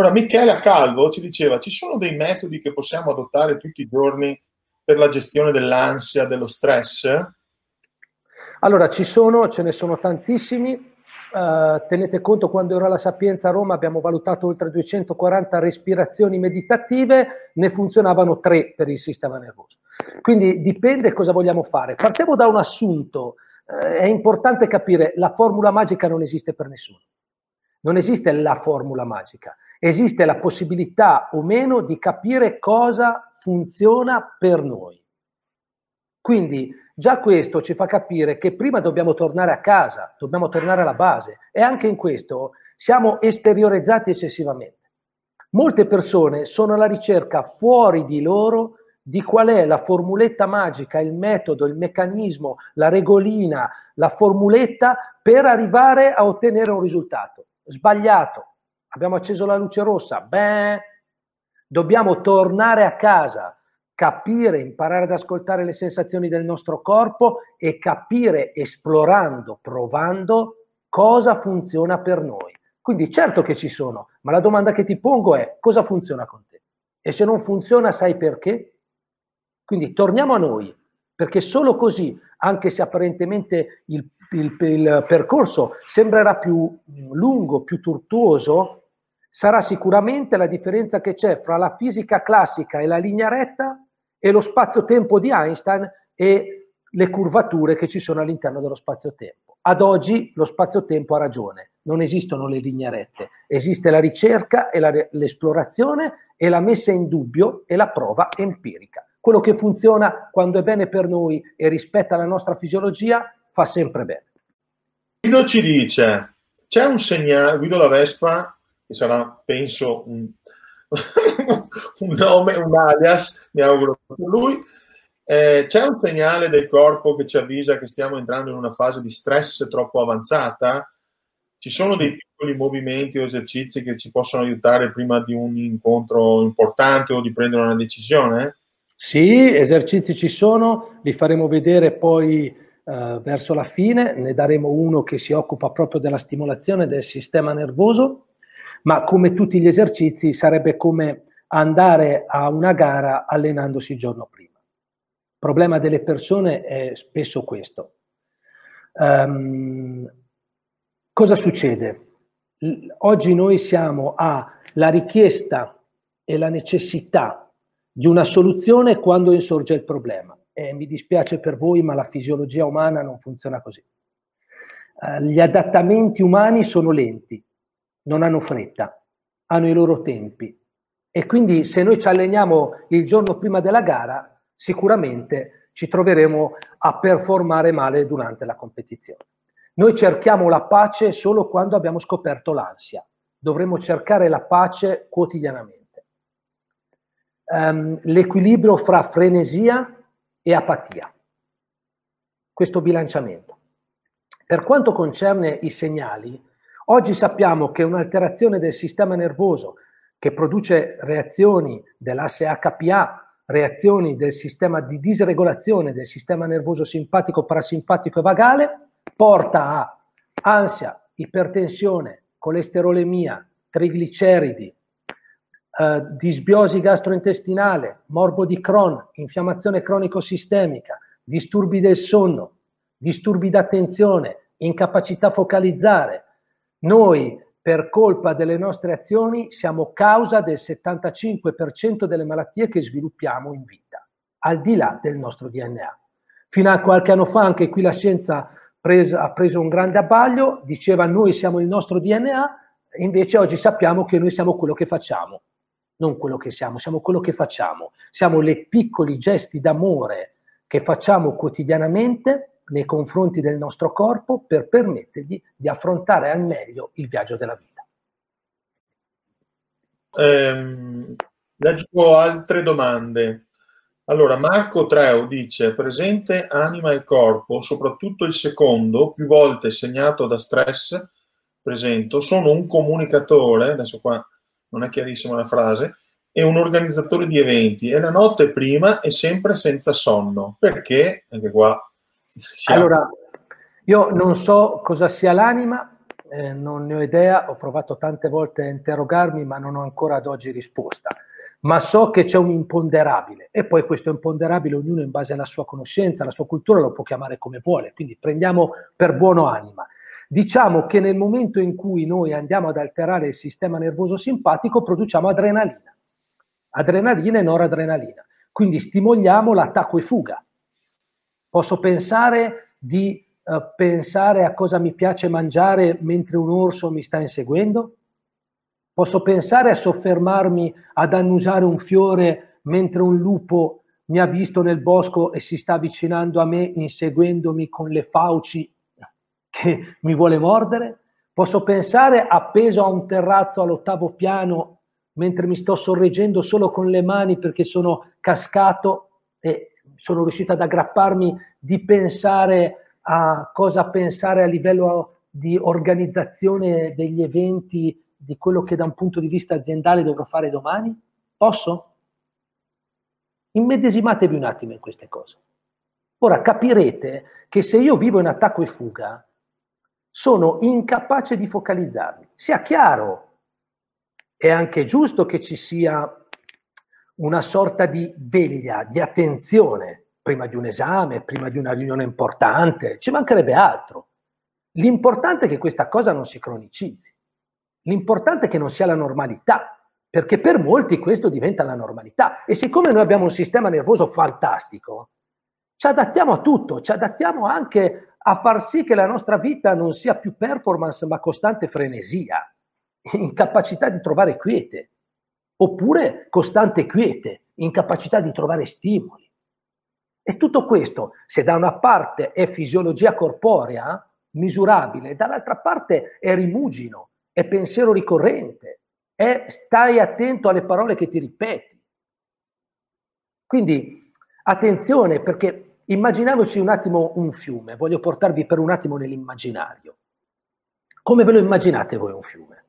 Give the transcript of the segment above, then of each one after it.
Ora, Michela Calvo ci diceva, ci sono dei metodi che possiamo adottare tutti i giorni per la gestione dell'ansia, dello stress? Allora, ci sono, ce ne sono tantissimi. Uh, tenete conto, quando ero alla Sapienza a Roma abbiamo valutato oltre 240 respirazioni meditative, ne funzionavano tre per il sistema nervoso. Quindi dipende cosa vogliamo fare. Partiamo da un assunto. Uh, è importante capire, la formula magica non esiste per nessuno. Non esiste la formula magica esiste la possibilità o meno di capire cosa funziona per noi. Quindi già questo ci fa capire che prima dobbiamo tornare a casa, dobbiamo tornare alla base e anche in questo siamo esteriorizzati eccessivamente. Molte persone sono alla ricerca fuori di loro di qual è la formuletta magica, il metodo, il meccanismo, la regolina, la formuletta per arrivare a ottenere un risultato. Sbagliato. Abbiamo acceso la luce rossa. Beh, dobbiamo tornare a casa, capire, imparare ad ascoltare le sensazioni del nostro corpo e capire, esplorando, provando, cosa funziona per noi. Quindi certo che ci sono, ma la domanda che ti pongo è cosa funziona con te? E se non funziona, sai perché? Quindi torniamo a noi, perché solo così, anche se apparentemente il, il, il percorso sembrerà più lungo, più tortuoso, sarà sicuramente la differenza che c'è fra la fisica classica e la linea retta e lo spazio-tempo di Einstein e le curvature che ci sono all'interno dello spazio-tempo. Ad oggi lo spazio-tempo ha ragione, non esistono le linee rette, esiste la ricerca e la, l'esplorazione e la messa in dubbio e la prova empirica. Quello che funziona quando è bene per noi e rispetta la nostra fisiologia fa sempre bene. Guido ci dice, c'è un segnale, Guido la Vespa che sarà, penso, un, un nome, un alias, mi auguro per lui. Eh, c'è un segnale del corpo che ci avvisa che stiamo entrando in una fase di stress troppo avanzata? Ci sono dei piccoli movimenti o esercizi che ci possono aiutare prima di un incontro importante o di prendere una decisione? Sì, esercizi ci sono, li faremo vedere poi eh, verso la fine, ne daremo uno che si occupa proprio della stimolazione del sistema nervoso ma come tutti gli esercizi sarebbe come andare a una gara allenandosi il giorno prima. Il problema delle persone è spesso questo. Um, cosa succede? Oggi noi siamo alla richiesta e la necessità di una soluzione quando insorge il problema. E mi dispiace per voi, ma la fisiologia umana non funziona così. Uh, gli adattamenti umani sono lenti, non hanno fretta, hanno i loro tempi. E quindi se noi ci alleniamo il giorno prima della gara, sicuramente ci troveremo a performare male durante la competizione. Noi cerchiamo la pace solo quando abbiamo scoperto l'ansia. Dovremmo cercare la pace quotidianamente. Um, l'equilibrio fra frenesia e apatia. Questo bilanciamento. Per quanto concerne i segnali, Oggi sappiamo che un'alterazione del sistema nervoso che produce reazioni dell'asse HPA, reazioni del sistema di disregolazione del sistema nervoso simpatico, parasimpatico e vagale, porta a ansia, ipertensione, colesterolemia, trigliceridi, eh, disbiosi gastrointestinale, morbo di Crohn, infiammazione cronico-sistemica, disturbi del sonno, disturbi d'attenzione, incapacità a focalizzare, noi, per colpa delle nostre azioni, siamo causa del 75% delle malattie che sviluppiamo in vita, al di là del nostro DNA. Fino a qualche anno fa, anche qui la scienza presa, ha preso un grande abbaglio, diceva noi siamo il nostro DNA, invece oggi sappiamo che noi siamo quello che facciamo, non quello che siamo, siamo quello che facciamo. Siamo le piccoli gesti d'amore che facciamo quotidianamente nei confronti del nostro corpo per permettergli di affrontare al meglio il viaggio della vita. Ehm, leggo altre domande. Allora, Marco Treu dice, presente anima e corpo, soprattutto il secondo, più volte segnato da stress, presento, sono un comunicatore, adesso qua non è chiarissima la frase, e un organizzatore di eventi e la notte prima è sempre senza sonno. Perché? Anche qua allora, io non so cosa sia l'anima, eh, non ne ho idea, ho provato tante volte a interrogarmi, ma non ho ancora ad oggi risposta. Ma so che c'è un imponderabile e poi questo imponderabile ognuno in base alla sua conoscenza, alla sua cultura lo può chiamare come vuole, quindi prendiamo per buono anima. Diciamo che nel momento in cui noi andiamo ad alterare il sistema nervoso simpatico produciamo adrenalina, adrenalina e noradrenalina, quindi stimoliamo l'attacco e fuga. Posso pensare di uh, pensare a cosa mi piace mangiare mentre un orso mi sta inseguendo? Posso pensare a soffermarmi ad annusare un fiore mentre un lupo mi ha visto nel bosco e si sta avvicinando a me inseguendomi con le fauci che mi vuole mordere? Posso pensare appeso a un terrazzo all'ottavo piano mentre mi sto sorreggendo solo con le mani perché sono cascato e sono riuscito ad aggrapparmi di pensare a cosa pensare a livello di organizzazione degli eventi, di quello che da un punto di vista aziendale dovrò fare domani? Posso? Immedesimatevi un attimo in queste cose. Ora capirete che se io vivo in attacco e fuga, sono incapace di focalizzarmi. Sia chiaro, è anche giusto che ci sia una sorta di veglia, di attenzione prima di un esame, prima di una riunione importante, ci mancherebbe altro. L'importante è che questa cosa non si cronicizzi, l'importante è che non sia la normalità, perché per molti questo diventa la normalità e siccome noi abbiamo un sistema nervoso fantastico, ci adattiamo a tutto, ci adattiamo anche a far sì che la nostra vita non sia più performance ma costante frenesia, incapacità di trovare quiete, oppure costante quiete, incapacità di trovare stimoli. E tutto questo, se da una parte è fisiologia corporea, misurabile, dall'altra parte è rimugino, è pensiero ricorrente, è stai attento alle parole che ti ripeti. Quindi attenzione perché Immaginiamoci un attimo un fiume, voglio portarvi per un attimo nell'immaginario. Come ve lo immaginate voi un fiume?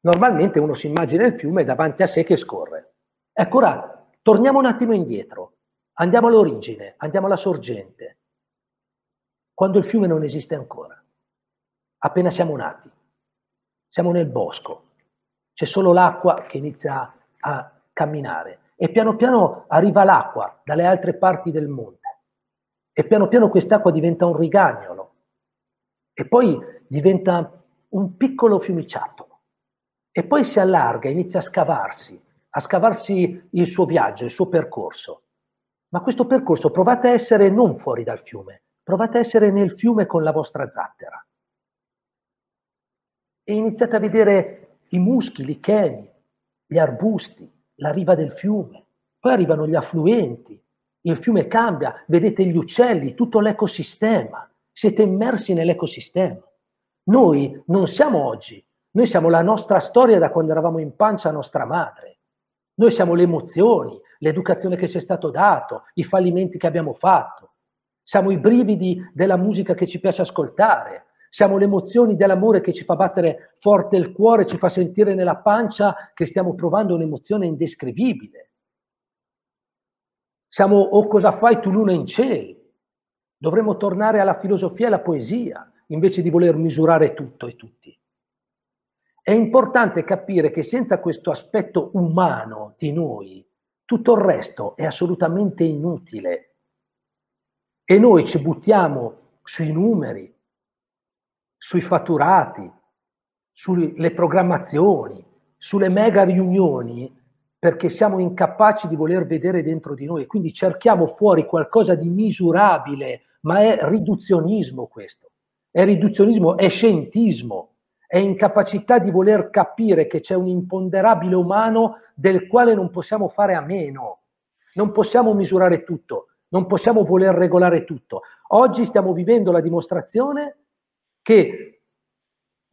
Normalmente uno si immagina il fiume davanti a sé che scorre. Ecco ora, torniamo un attimo indietro, andiamo all'origine, andiamo alla sorgente, quando il fiume non esiste ancora, appena siamo nati, siamo nel bosco, c'è solo l'acqua che inizia a camminare e piano piano arriva l'acqua dalle altre parti del monte e piano piano quest'acqua diventa un rigagnolo e poi diventa un piccolo fiumiciattolo e poi si allarga, inizia a scavarsi, a scavarsi il suo viaggio, il suo percorso. Ma questo percorso provate a essere non fuori dal fiume, provate a essere nel fiume con la vostra zattera. E iniziate a vedere i muschi, i cheni, gli arbusti, la riva del fiume, poi arrivano gli affluenti, il fiume cambia, vedete gli uccelli, tutto l'ecosistema, siete immersi nell'ecosistema. Noi non siamo oggi, noi siamo la nostra storia da quando eravamo in pancia a nostra madre. Noi siamo le emozioni, l'educazione che ci è stato dato, i fallimenti che abbiamo fatto. Siamo i brividi della musica che ci piace ascoltare, siamo le emozioni dell'amore che ci fa battere forte il cuore, ci fa sentire nella pancia che stiamo provando un'emozione indescrivibile. Siamo o oh, cosa fai tu luna in cielo. Dovremmo tornare alla filosofia e alla poesia invece di voler misurare tutto e tutti. È importante capire che senza questo aspetto umano di noi, tutto il resto è assolutamente inutile. E noi ci buttiamo sui numeri, sui fatturati, sulle programmazioni, sulle mega riunioni, perché siamo incapaci di voler vedere dentro di noi. Quindi cerchiamo fuori qualcosa di misurabile, ma è riduzionismo questo. È riduzionismo, è scientismo, è incapacità di voler capire che c'è un imponderabile umano del quale non possiamo fare a meno. Non possiamo misurare tutto, non possiamo voler regolare tutto. Oggi stiamo vivendo la dimostrazione che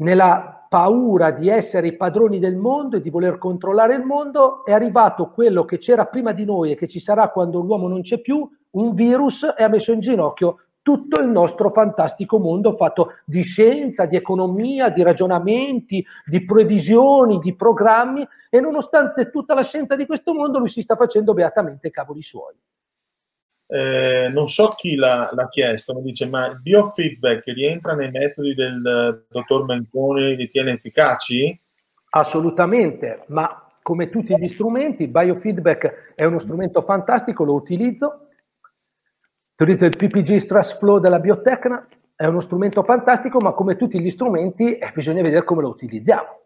nella paura di essere i padroni del mondo e di voler controllare il mondo è arrivato quello che c'era prima di noi e che ci sarà quando l'uomo non c'è più, un virus e ha messo in ginocchio tutto il nostro fantastico mondo fatto di scienza, di economia, di ragionamenti, di previsioni, di programmi e nonostante tutta la scienza di questo mondo lui si sta facendo beatamente cavoli suoi. Eh, non so chi l'ha, l'ha, chiesto, mi dice ma il biofeedback rientra nei metodi del dottor Menconi, li tiene efficaci? Assolutamente, ma come tutti gli strumenti, il biofeedback è uno strumento fantastico, lo utilizzo. Utilizzo il PPG Stress Flow della Biotecna, è uno strumento fantastico, ma come tutti gli strumenti eh, bisogna vedere come lo utilizziamo.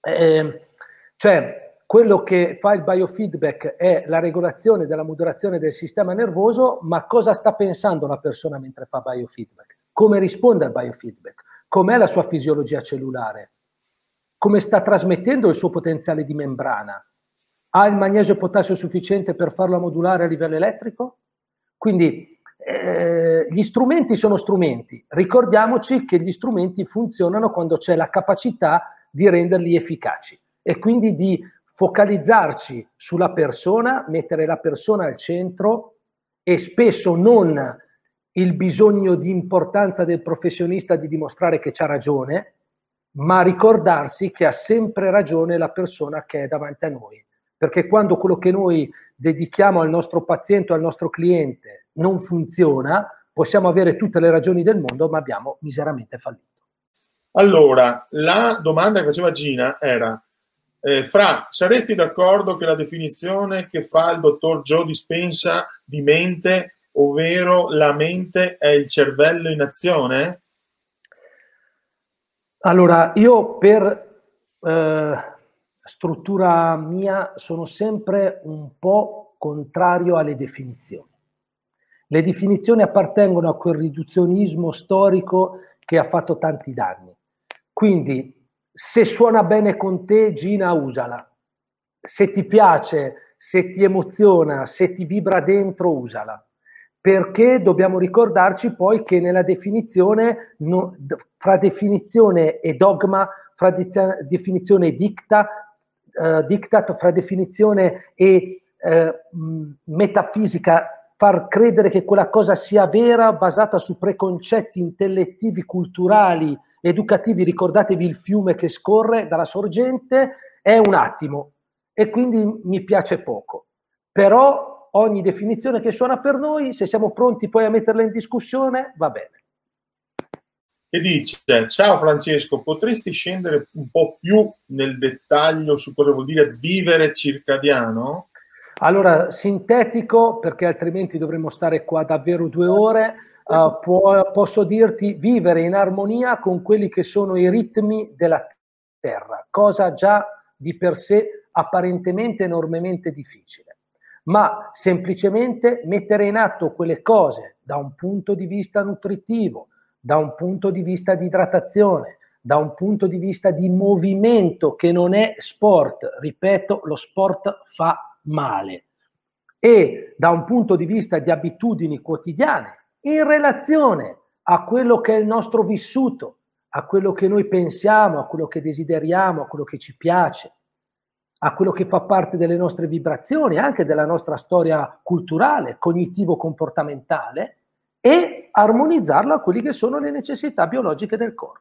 Eh, cioè, quello che fa il biofeedback è la regolazione della moderazione del sistema nervoso, ma cosa sta pensando la persona mentre fa biofeedback? Come risponde al biofeedback? Com'è la sua fisiologia cellulare? Come sta trasmettendo il suo potenziale di membrana? Ha il magnesio e potassio sufficiente per farlo modulare a livello elettrico? Quindi eh, gli strumenti sono strumenti. Ricordiamoci che gli strumenti funzionano quando c'è la capacità di renderli efficaci e quindi di focalizzarci sulla persona, mettere la persona al centro e spesso non il bisogno di importanza del professionista di dimostrare che c'ha ragione, ma ricordarsi che ha sempre ragione la persona che è davanti a noi. Perché quando quello che noi dedichiamo al nostro paziente o al nostro cliente non funziona, possiamo avere tutte le ragioni del mondo, ma abbiamo miseramente fallito. Allora, la domanda che faceva Gina era, eh, Fra, saresti d'accordo che la definizione che fa il dottor Joe Dispensa di mente, ovvero la mente è il cervello in azione? Allora, io per eh, struttura mia sono sempre un po' contrario alle definizioni. Le definizioni appartengono a quel riduzionismo storico che ha fatto tanti danni. Quindi, se suona bene con te, Gina, usala. Se ti piace, se ti emoziona, se ti vibra dentro, usala. Perché dobbiamo ricordarci poi che nella definizione, no, fra definizione e dogma, fra definizione e dicta, uh, diktat, fra definizione e uh, metafisica, far credere che quella cosa sia vera basata su preconcetti intellettivi, culturali, educativi, ricordatevi il fiume che scorre dalla sorgente, è un attimo e quindi mi piace poco. Però ogni definizione che suona per noi, se siamo pronti poi a metterla in discussione, va bene. E dice, ciao Francesco, potresti scendere un po' più nel dettaglio su cosa vuol dire vivere circadiano? Allora, sintetico, perché altrimenti dovremmo stare qua davvero due ore uh, può, posso dirti vivere in armonia con quelli che sono i ritmi della terra, cosa già di per sé apparentemente enormemente difficile, ma semplicemente mettere in atto quelle cose da un punto di vista nutritivo, da un punto di vista di idratazione, da un punto di vista di movimento che non è sport, ripeto, lo sport fa male, e da un punto di vista di abitudini quotidiane, in relazione a quello che è il nostro vissuto, a quello che noi pensiamo, a quello che desideriamo, a quello che ci piace, a quello che fa parte delle nostre vibrazioni, anche della nostra storia culturale, cognitivo-comportamentale, e armonizzarlo a quelle che sono le necessità biologiche del corpo.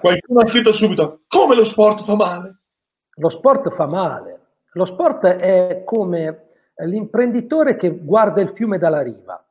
Qualcuno ha scritto subito, come lo sport fa male? Lo sport fa male. Lo sport è come l'imprenditore che guarda il fiume dalla riva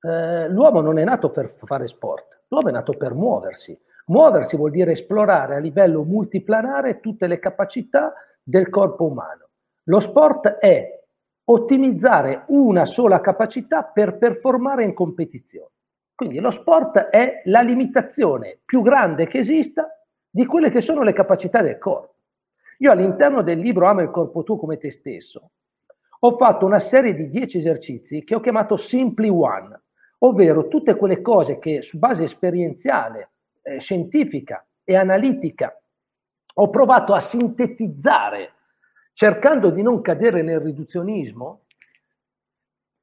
eh, l'uomo non è nato per fare sport, l'uomo è nato per muoversi. Muoversi vuol dire esplorare a livello multiplanare tutte le capacità del corpo umano. Lo sport è ottimizzare una sola capacità per performare in competizione. Quindi lo sport è la limitazione più grande che esista di quelle che sono le capacità del corpo. Io all'interno del libro Ama il corpo tuo come te stesso ho fatto una serie di 10 esercizi che ho chiamato Simply One, ovvero tutte quelle cose che su base esperienziale, eh, scientifica e analitica ho provato a sintetizzare cercando di non cadere nel riduzionismo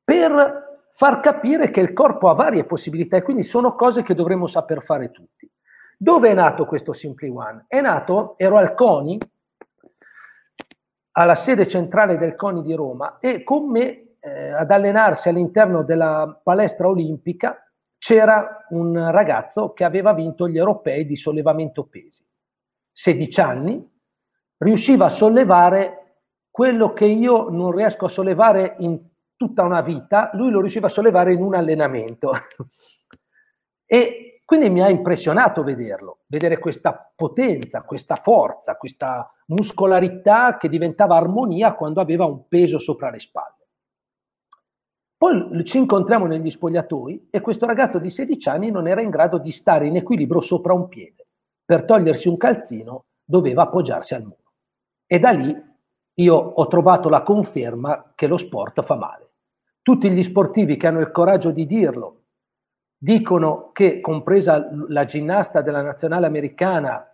per far capire che il corpo ha varie possibilità e quindi sono cose che dovremmo saper fare tutti. Dove è nato questo Simply One? È nato, ero al CONI, alla sede centrale del CONI di Roma e con me eh, ad allenarsi all'interno della palestra olimpica c'era un ragazzo che aveva vinto gli europei di sollevamento pesi. 16 anni, riusciva a sollevare quello che io non riesco a sollevare in tutta una vita, lui lo riusciva a sollevare in un allenamento. e quindi mi ha impressionato vederlo, vedere questa potenza, questa forza, questa muscolarità che diventava armonia quando aveva un peso sopra le spalle. Poi ci incontriamo negli spogliatoi e questo ragazzo di 16 anni non era in grado di stare in equilibrio sopra un piede. Per togliersi un calzino doveva appoggiarsi al muro. E da lì io ho trovato la conferma che lo sport fa male. Tutti gli sportivi che hanno il coraggio di dirlo dicono che, compresa la ginnasta della nazionale americana,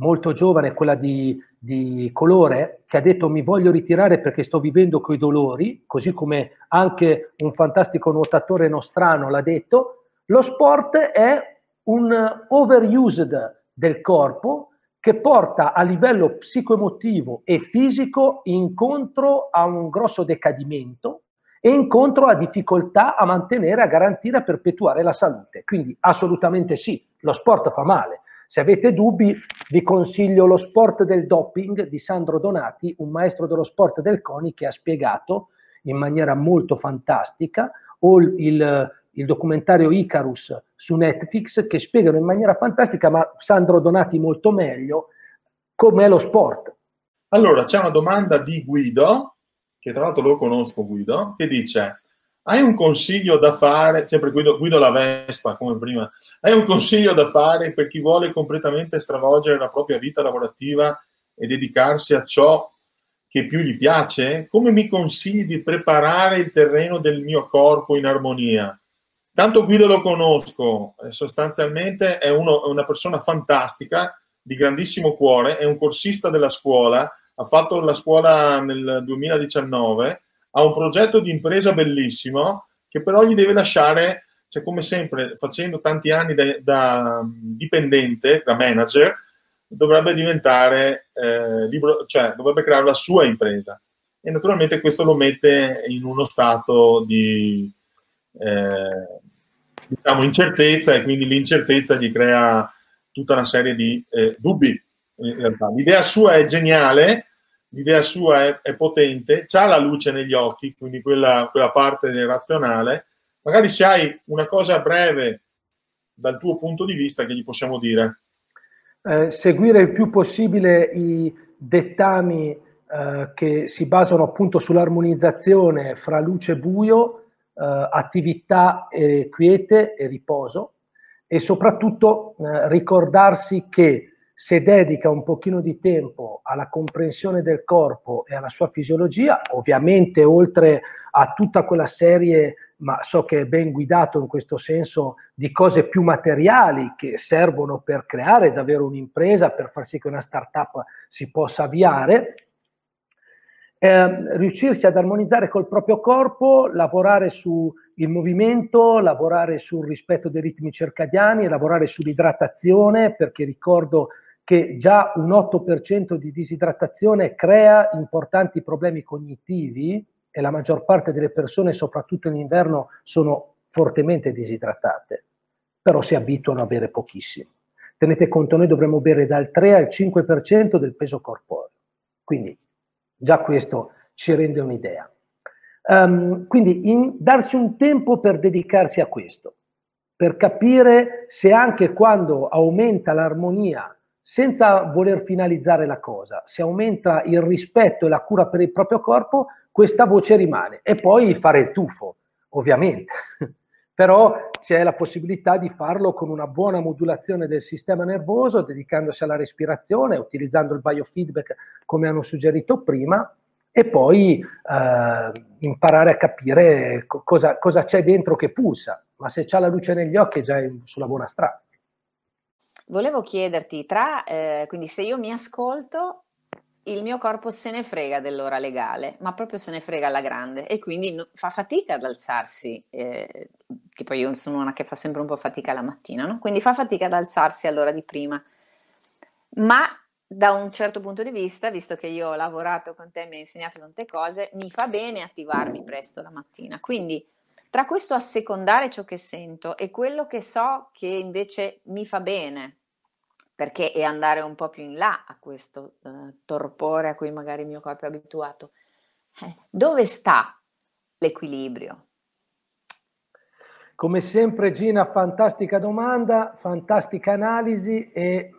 molto giovane, quella di, di colore, che ha detto mi voglio ritirare perché sto vivendo quei dolori, così come anche un fantastico nuotatore nostrano l'ha detto, lo sport è un overused del corpo che porta a livello psicoemotivo e fisico incontro a un grosso decadimento e incontro a difficoltà a mantenere, a garantire, a perpetuare la salute. Quindi assolutamente sì, lo sport fa male. Se avete dubbi, vi consiglio lo sport del doping di Sandro Donati, un maestro dello sport del CONI che ha spiegato in maniera molto fantastica, o il, il documentario Icarus su Netflix che spiegano in maniera fantastica, ma Sandro Donati molto meglio, com'è lo sport. Allora, c'è una domanda di Guido, che tra l'altro lo conosco Guido, che dice, hai un consiglio da fare, sempre Guido, Guido la Vespa come prima, hai un consiglio da fare per chi vuole completamente stravolgere la propria vita lavorativa e dedicarsi a ciò che più gli piace? Come mi consigli di preparare il terreno del mio corpo in armonia? Tanto Guido lo conosco, eh, sostanzialmente è, uno, è una persona fantastica, di grandissimo cuore, è un corsista della scuola, ha fatto la scuola nel 2019, ha un progetto di impresa bellissimo che però gli deve lasciare, cioè come sempre, facendo tanti anni da, da dipendente, da manager, dovrebbe diventare eh, libero, cioè dovrebbe creare la sua impresa. E naturalmente questo lo mette in uno stato di eh, diciamo, incertezza e quindi l'incertezza gli crea tutta una serie di eh, dubbi. L'idea sua è geniale, l'idea sua è, è potente, ha la luce negli occhi, quindi quella, quella parte razionale. Magari se hai una cosa breve dal tuo punto di vista che gli possiamo dire. Eh, seguire il più possibile i dettami eh, che si basano appunto sull'armonizzazione fra luce e buio eh, attività e quiete e riposo e soprattutto eh, ricordarsi che se dedica un pochino di tempo alla comprensione del corpo e alla sua fisiologia, ovviamente oltre a tutta quella serie, ma so che è ben guidato in questo senso, di cose più materiali che servono per creare davvero un'impresa, per far sì che una startup si possa avviare, eh, riuscirsi ad armonizzare col proprio corpo, lavorare sul movimento, lavorare sul rispetto dei ritmi circadiani, lavorare sull'idratazione, perché ricordo che già un 8% di disidratazione crea importanti problemi cognitivi e la maggior parte delle persone, soprattutto in inverno, sono fortemente disidratate, però si abituano a bere pochissimo. Tenete conto, noi dovremmo bere dal 3 al 5% del peso corporeo. Quindi Già questo ci rende un'idea. Um, quindi in, darsi un tempo per dedicarsi a questo, per capire se anche quando aumenta l'armonia, senza voler finalizzare la cosa, se aumenta il rispetto e la cura per il proprio corpo, questa voce rimane. E poi fare il tuffo, ovviamente. Però c'è la possibilità di farlo con una buona modulazione del sistema nervoso, dedicandosi alla respirazione, utilizzando il biofeedback come hanno suggerito prima, e poi eh, imparare a capire cosa, cosa, c'è dentro che pulsa. Ma se c'è la luce negli occhi è già sulla buona strada. Volevo chiederti, tra, eh, quindi se io mi ascolto il mio corpo se ne frega dell'ora legale, ma proprio se ne frega alla grande e quindi fa fatica ad alzarsi, eh, che poi io sono una che fa sempre un po' fatica la mattina, no? quindi fa fatica ad alzarsi all'ora di prima. Ma da un certo punto di vista, visto che io ho lavorato con te e mi hai insegnato tante cose, mi fa bene attivarmi presto la mattina. Quindi tra questo assecondare ciò che sento e quello che so che invece mi fa bene, perché è andare un po' più in là a questo eh, torpore a cui magari il mio corpo è abituato. Eh, dove sta l'equilibrio. Come sempre Gina, fantastica domanda, fantastica analisi e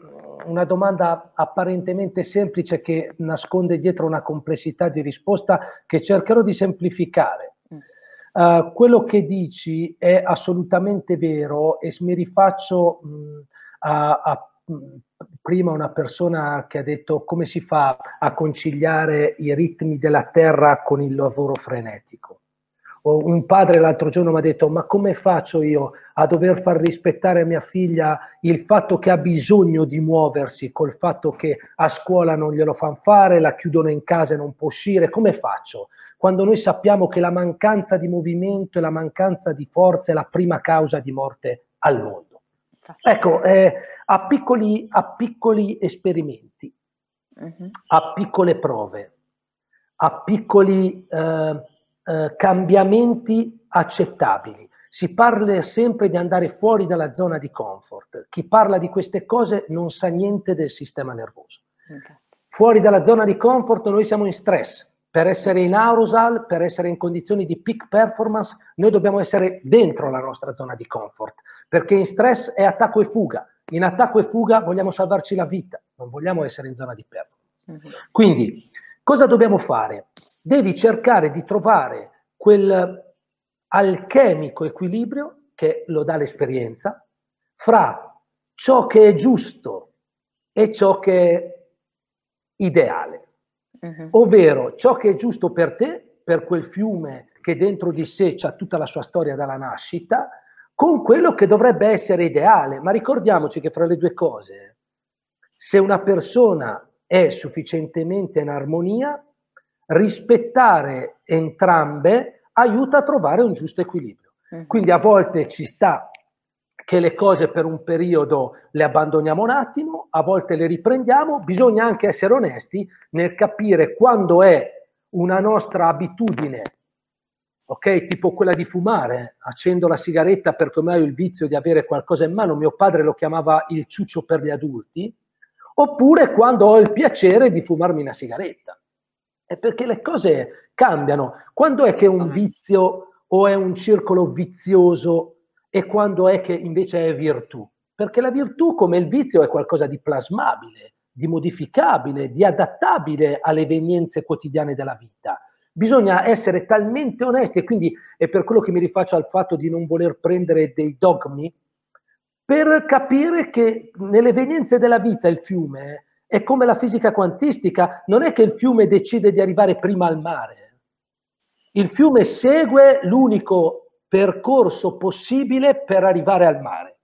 una domanda apparentemente semplice che nasconde dietro una complessità di risposta che cercherò di semplificare. Uh, quello che dici è assolutamente vero e mi rifaccio mh, a, a prima una persona che ha detto come si fa a conciliare i ritmi della terra con il lavoro frenetico. O un padre l'altro giorno mi ha detto ma come faccio io a dover far rispettare a mia figlia il fatto che ha bisogno di muoversi col fatto che a scuola non glielo fanno fare, la chiudono in casa e non può uscire, come faccio? Quando noi sappiamo che la mancanza di movimento e la mancanza di forza è la prima causa di morte al mondo. Ecco, eh, a, piccoli, a, piccoli, esperimenti, uh-huh. a piccole prove, a piccoli eh, eh, cambiamenti accettabili. Si parla sempre di andare fuori dalla zona di comfort. Chi parla di queste cose non sa niente del sistema nervoso. Okay. Fuori dalla zona di comfort noi siamo in stress. Per essere in arousal, per essere in condizioni di peak performance, noi dobbiamo essere dentro la nostra zona di comfort perché in stress è attacco e fuga. In attacco e fuga vogliamo salvarci la vita, non vogliamo essere in zona di performance. Uh-huh. Quindi, cosa dobbiamo fare? Devi cercare di trovare quel alchemico equilibrio che lo dà l'esperienza fra ciò che è giusto e ciò che è ideale. Uh-huh. Ovvero ciò che è giusto per te, per quel fiume che dentro di sé ha tutta la sua storia dalla nascita, con quello che dovrebbe essere ideale. Ma ricordiamoci che fra le due cose, se una persona è sufficientemente in armonia, rispettare entrambe aiuta a trovare un giusto equilibrio. Mm. Quindi a volte ci sta che le cose per un periodo le abbandoniamo un attimo, a volte le riprendiamo, bisogna anche essere onesti nel capire quando è una nostra abitudine ok? Tipo quella di fumare, accendo la sigaretta perché ormai ho il vizio di avere qualcosa in mano, mio padre lo chiamava il ciuccio per gli adulti, oppure quando ho il piacere di fumarmi una sigaretta. È perché le cose cambiano. Quando è che un vizio o è un circolo vizioso e quando è che invece è virtù? Perché la virtù, come il vizio, è qualcosa di plasmabile, di modificabile, di adattabile alle evenienze quotidiane della vita Bisogna essere talmente onesti e quindi è per quello che mi rifaccio al fatto di non voler prendere dei dogmi, per capire che nelle evenienze della vita il fiume è come la fisica quantistica, non è che il fiume decide di arrivare prima al mare. Il fiume segue l'unico percorso possibile per arrivare al mare.